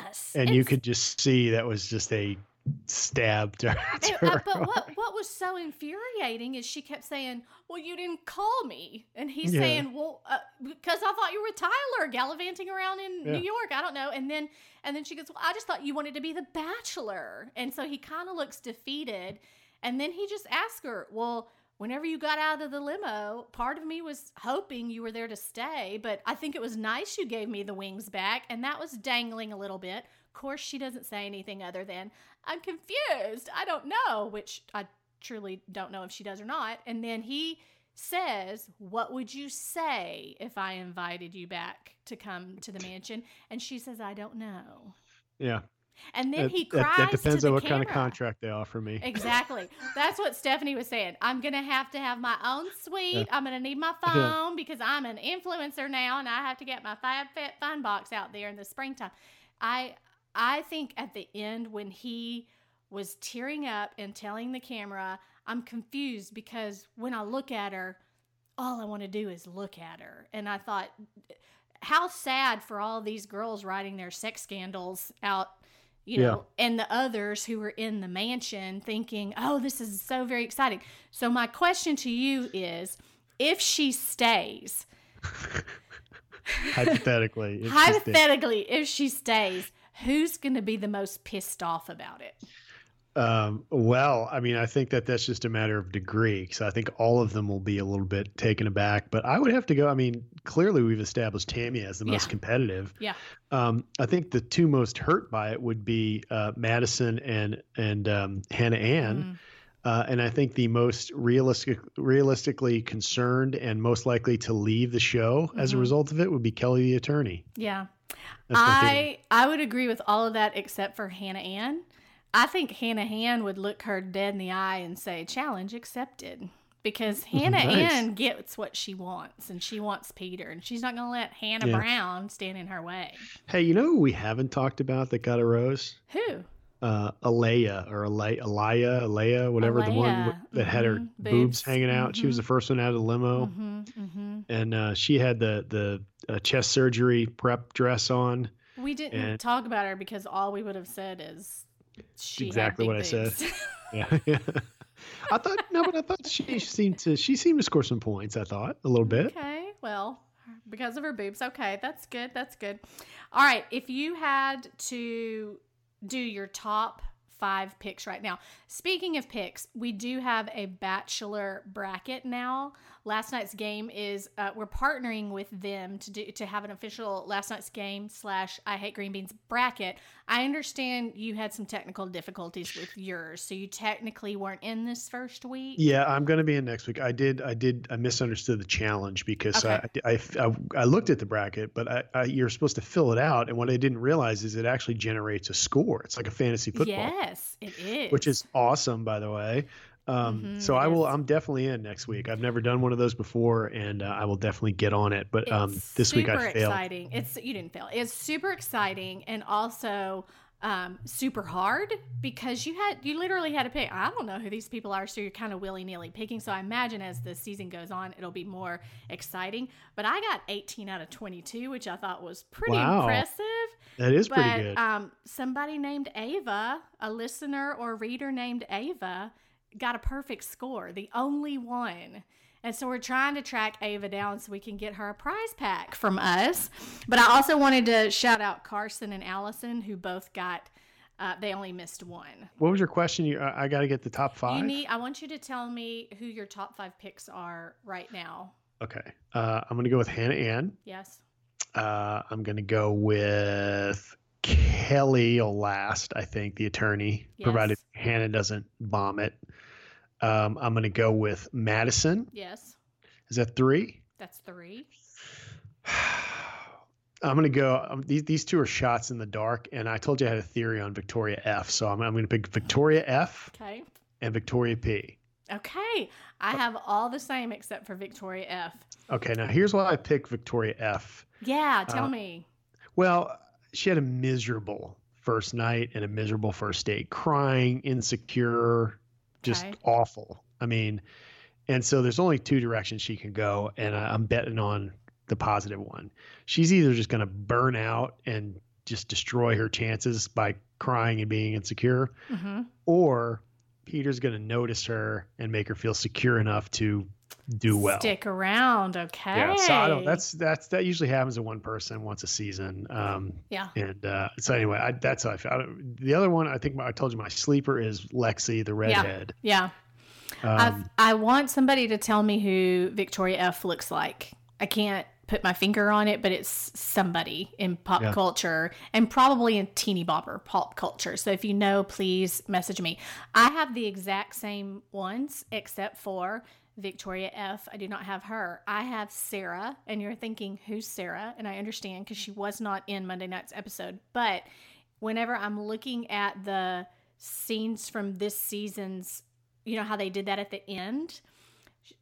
Yes. and you could just see that was just a stabbed her. Uh, but what what was so infuriating is she kept saying, "Well, you didn't call me," and he's Yeah. saying, "Well, uh, because I thought you were Tyler gallivanting around in Yeah. New York. I don't know." And then and then she goes, "Well, I just thought you wanted to be the Bachelor," and so he kind of looks defeated, and then he just asks her, "Well." Whenever you got out of the limo, part of me was hoping you were there to stay, but I think it was nice you gave me the wings back, and that was dangling a little bit. Of course, she doesn't say anything other than, I'm confused. I don't know, which I truly don't know if she does or not. And then he says, What would you say if I invited you back to come to the mansion? And she says, I don't know. yeah. And then That- he that, cries. that depends to the on what kind of contract they offer me. Exactly. That's what Stephanie was saying. I'm going to have to have my own suite. Yeah. I'm going to need my Yeah. phone because I'm an influencer now and I have to get my Fab Fit Fun box out there in the springtime. I I think at the end when he was tearing up and telling the camera, I'm confused because when I look at her, all I want to do is look at her. And I thought how sad for all these girls writing their sex scandals out you Yeah. know, and the others who were in the mansion thinking, oh, this is so very exciting. So, my question to you is if she stays, Hypothetically. if she's dead. hypothetically, if she stays, who's going to be the most pissed off about it? Um, well, I mean, I think that that's just a matter of degree. So I think all of them will be a little bit taken aback. But I would have to go. I mean, clearly we've established Tammy as the most Yeah. competitive. Yeah. Um, I think the two most hurt by it would be uh, Madison and and um, Hannah Ann. Mm, Uh, and I think the most realistic, realistically concerned and most likely to leave the show as a Mhm. result of it would be Kelley the attorney. yeah. That's my theory. I I would agree with all of that except for Hannah Ann. I think Hannah Ann would look her dead in the eye and say, "Challenge accepted," because Hannah Nice. Ann gets what she wants, and she wants Peter, and she's not going to let Hannah Yeah. Brown stand in her way. Hey, you know who we haven't talked about that got a rose? Who? Uh Alayah or Alayah, Alayah, Alayah, whatever the one Alayah, that had her mhm, boobs, boobs, hanging out. She was the first one out of the limo, hmm hmm and uh, she had the the uh, chest surgery prep dress on. We didn't And- talk about her because all we would have said is she exactly what I said. Yeah, yeah. I thought no, but I thought she seemed to she seemed to score some points. I thought a little bit. Okay, well, because of her boobs. Okay, that's good. That's good. All right, if you had to do your top five picks right now. Speaking of picks, we do have a bachelor bracket now. Last night's game is uh, we're partnering with them to do to have an official last night's game slash I hate green beans bracket. I understand you had some technical difficulties with yours, so you technically weren't in this first week. Yeah, I'm going to be in next week. I did, I did, I misunderstood the challenge because Okay. I, I, I, I looked at the bracket, but I, I, you're supposed to fill it out, and what I didn't realize is it actually generates a score. It's like a fantasy football, Yes, it is. which is awesome, by the way. Um, Mhm, so I will. I'm definitely in next week. I've never done one of those before, and uh, I will definitely get on it. But um, this week I failed. exciting. It's you didn't fail. It's super exciting and also um, super hard because you had you literally had to pick. I don't know who these people are, so you're kind of willy nilly picking. So I imagine as the season goes on, it'll be more exciting. But I got 18 out of 22, which I thought was pretty Wow. impressive. That is pretty but good. um, somebody named Ava, a listener or reader named Ava, got a perfect score, the only one. And so we're trying to track Ava down so we can get her a prize pack from us. But I also wanted to shout out Carson and Allison, who both got. Uh, they only missed one. what was your question? You, I, I got to get the top five. Need. I want you to tell me who your top five picks are right now. okay, uh, I'm going to go with Hannah Ann. Yes. Uh, I'm going to go with Kelley will last, I think, the attorney, provided Hannah doesn't bomb it. Um, I'm going to go with Madison. Yes. Is that three? That's three. I'm going to go. Um, these, these two are shots in the dark, and I told you I had a theory on Victoria F. So I'm, I'm going to pick Victoria F Okay. and Victoria P. Okay. I have all the same except for Victoria F. Okay, now here's why I picked Victoria F. Yeah, tell Uh, me. Well, she had a miserable first night and a miserable first date, crying, insecure, just awful. I mean, and so there's only two directions she can go, and I, I'm betting on the positive one. She's either just going to burn out and just destroy her chances by crying and being insecure, Mm-hmm. or Peter's going to notice her and make her feel secure enough to do well. Stick around, okay? Yeah, so I don't. That's that's that usually happens to one person once a season. Um, yeah. and uh, so anyway, I, that's how I feel. I The other one, I think my, I told you my sleeper is Lexi, the redhead. Yeah. Um, I I want somebody to tell me who Victoria F looks like. I can't put my finger on it, but it's somebody in pop Yeah. culture and probably in teeny bopper pop culture. So if you know, please message me. I have the exact same ones except for Victoria F. I do not have her. I have Sarah, and you're thinking, who's Sarah? And I understand because she was not in Monday night's episode. But whenever I'm looking at the scenes from this season's, you know how they did that at the end?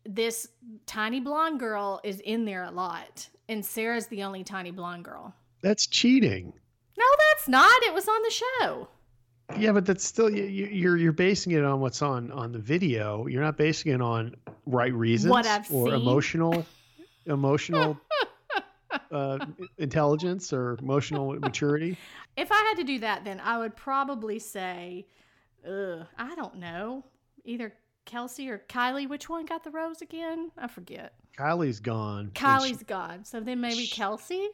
This tiny blonde girl is in there a lot, and Sarah's the only tiny blonde girl. that's cheating. No, that's not. It was on the show. Yeah, but that's still you, you- you're you're basing it on what's on on the video. You're not basing it on right reasons What I've or seen. emotional emotional uh, intelligence or emotional maturity. If I had to do that, then I would probably say, ugh, I don't know, either Kelsey or Kylie. Which one got the rose again? I forget. Kylie's gone. and she- Kylie's gone, so then maybe Sh- Kelsey.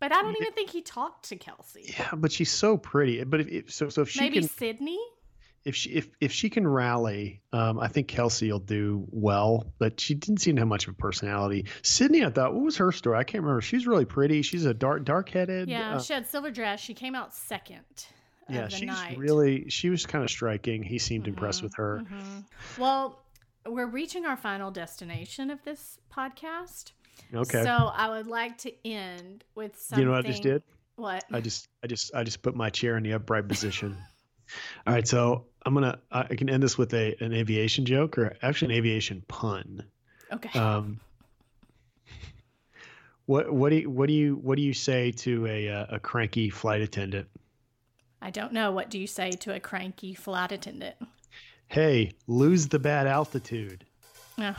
But I don't even think he talked to Kelsey. yeah, but she's so pretty. But if, if so, so if she maybe can Sydney. if she if if she can rally, um, I think Kelsey will do well. But she didn't seem to have much of a personality. Sydney, I thought, what was her story? I can't remember. She's really pretty. She's a dark dark headed. Yeah, uh, she had silver dress. She came out second. Yeah, she's night. really she was kind of striking. He seemed impressed Mhm, with her. mhm. Well, we're reaching our final destination of this podcast. Okay. So I would like to end with something. you know what I just did? What? I just I just I just put my chair in the upright position. All right, so I'm gonna I I can end this with a an aviation joke or actually an aviation pun. okay. Um, what what do you, what do you what do you say to a uh, a cranky flight attendant? I don't know. What do you say to a cranky flight attendant? Hey, lose the bad altitude. Oh. No.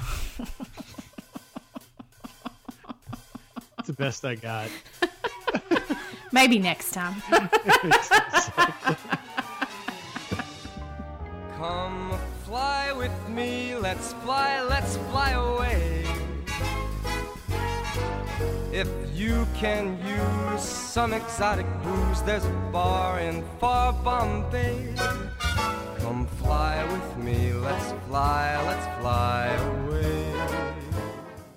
That's the best I got. Maybe next time. Come fly with me, let's fly, let's fly away. If you can use some exotic booze, there's a bar in far Bombay. Come fly with me, let's fly, let's fly away.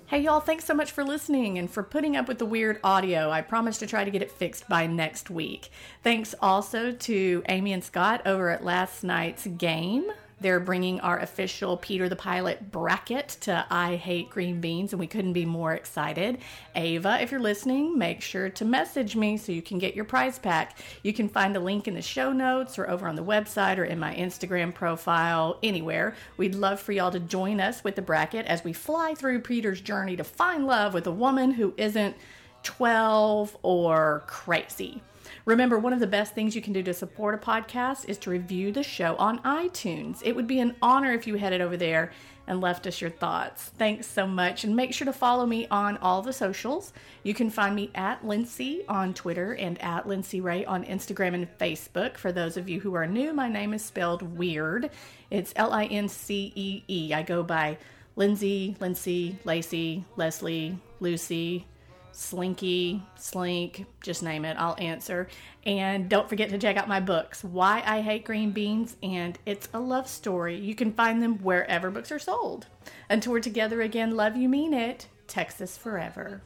Hey, y'all, thanks so much for listening and for putting up with the weird audio. I promise to try to get it fixed by next week. Thanks also to Amy and Scott over at last night's game. They're bringing our official Peter the Pilot bracket to I Hate Green Beans, and we couldn't be more excited. Ava, if you're listening, make sure to message me so you can get your prize pack. You can find a link in the show notes or over on the website or in my Instagram profile, anywhere. We'd love for y'all to join us with the bracket as we fly through Peter's journey to find love with a woman who isn't 12 or crazy. Remember, one of the best things you can do to support a podcast is to review the show on iTunes. It would be an honor if you headed over there and left us your thoughts. Thanks so much. And make sure to follow me on all the socials. You can find me at Lincee on Twitter and at Lincee Ray on Instagram and Facebook. For those of you who are new, my name is spelled weird. It's L I N C E E. I go by Lindsay, Lindsay, Lacey, Leslie, Lucy. Slinky, Slink, just name it, I'll answer. And don't forget to check out my books, Why I Hate Green Beans and It's a Love Story. You can find them wherever books are sold. Until we're together again, love you, mean it. Texas forever.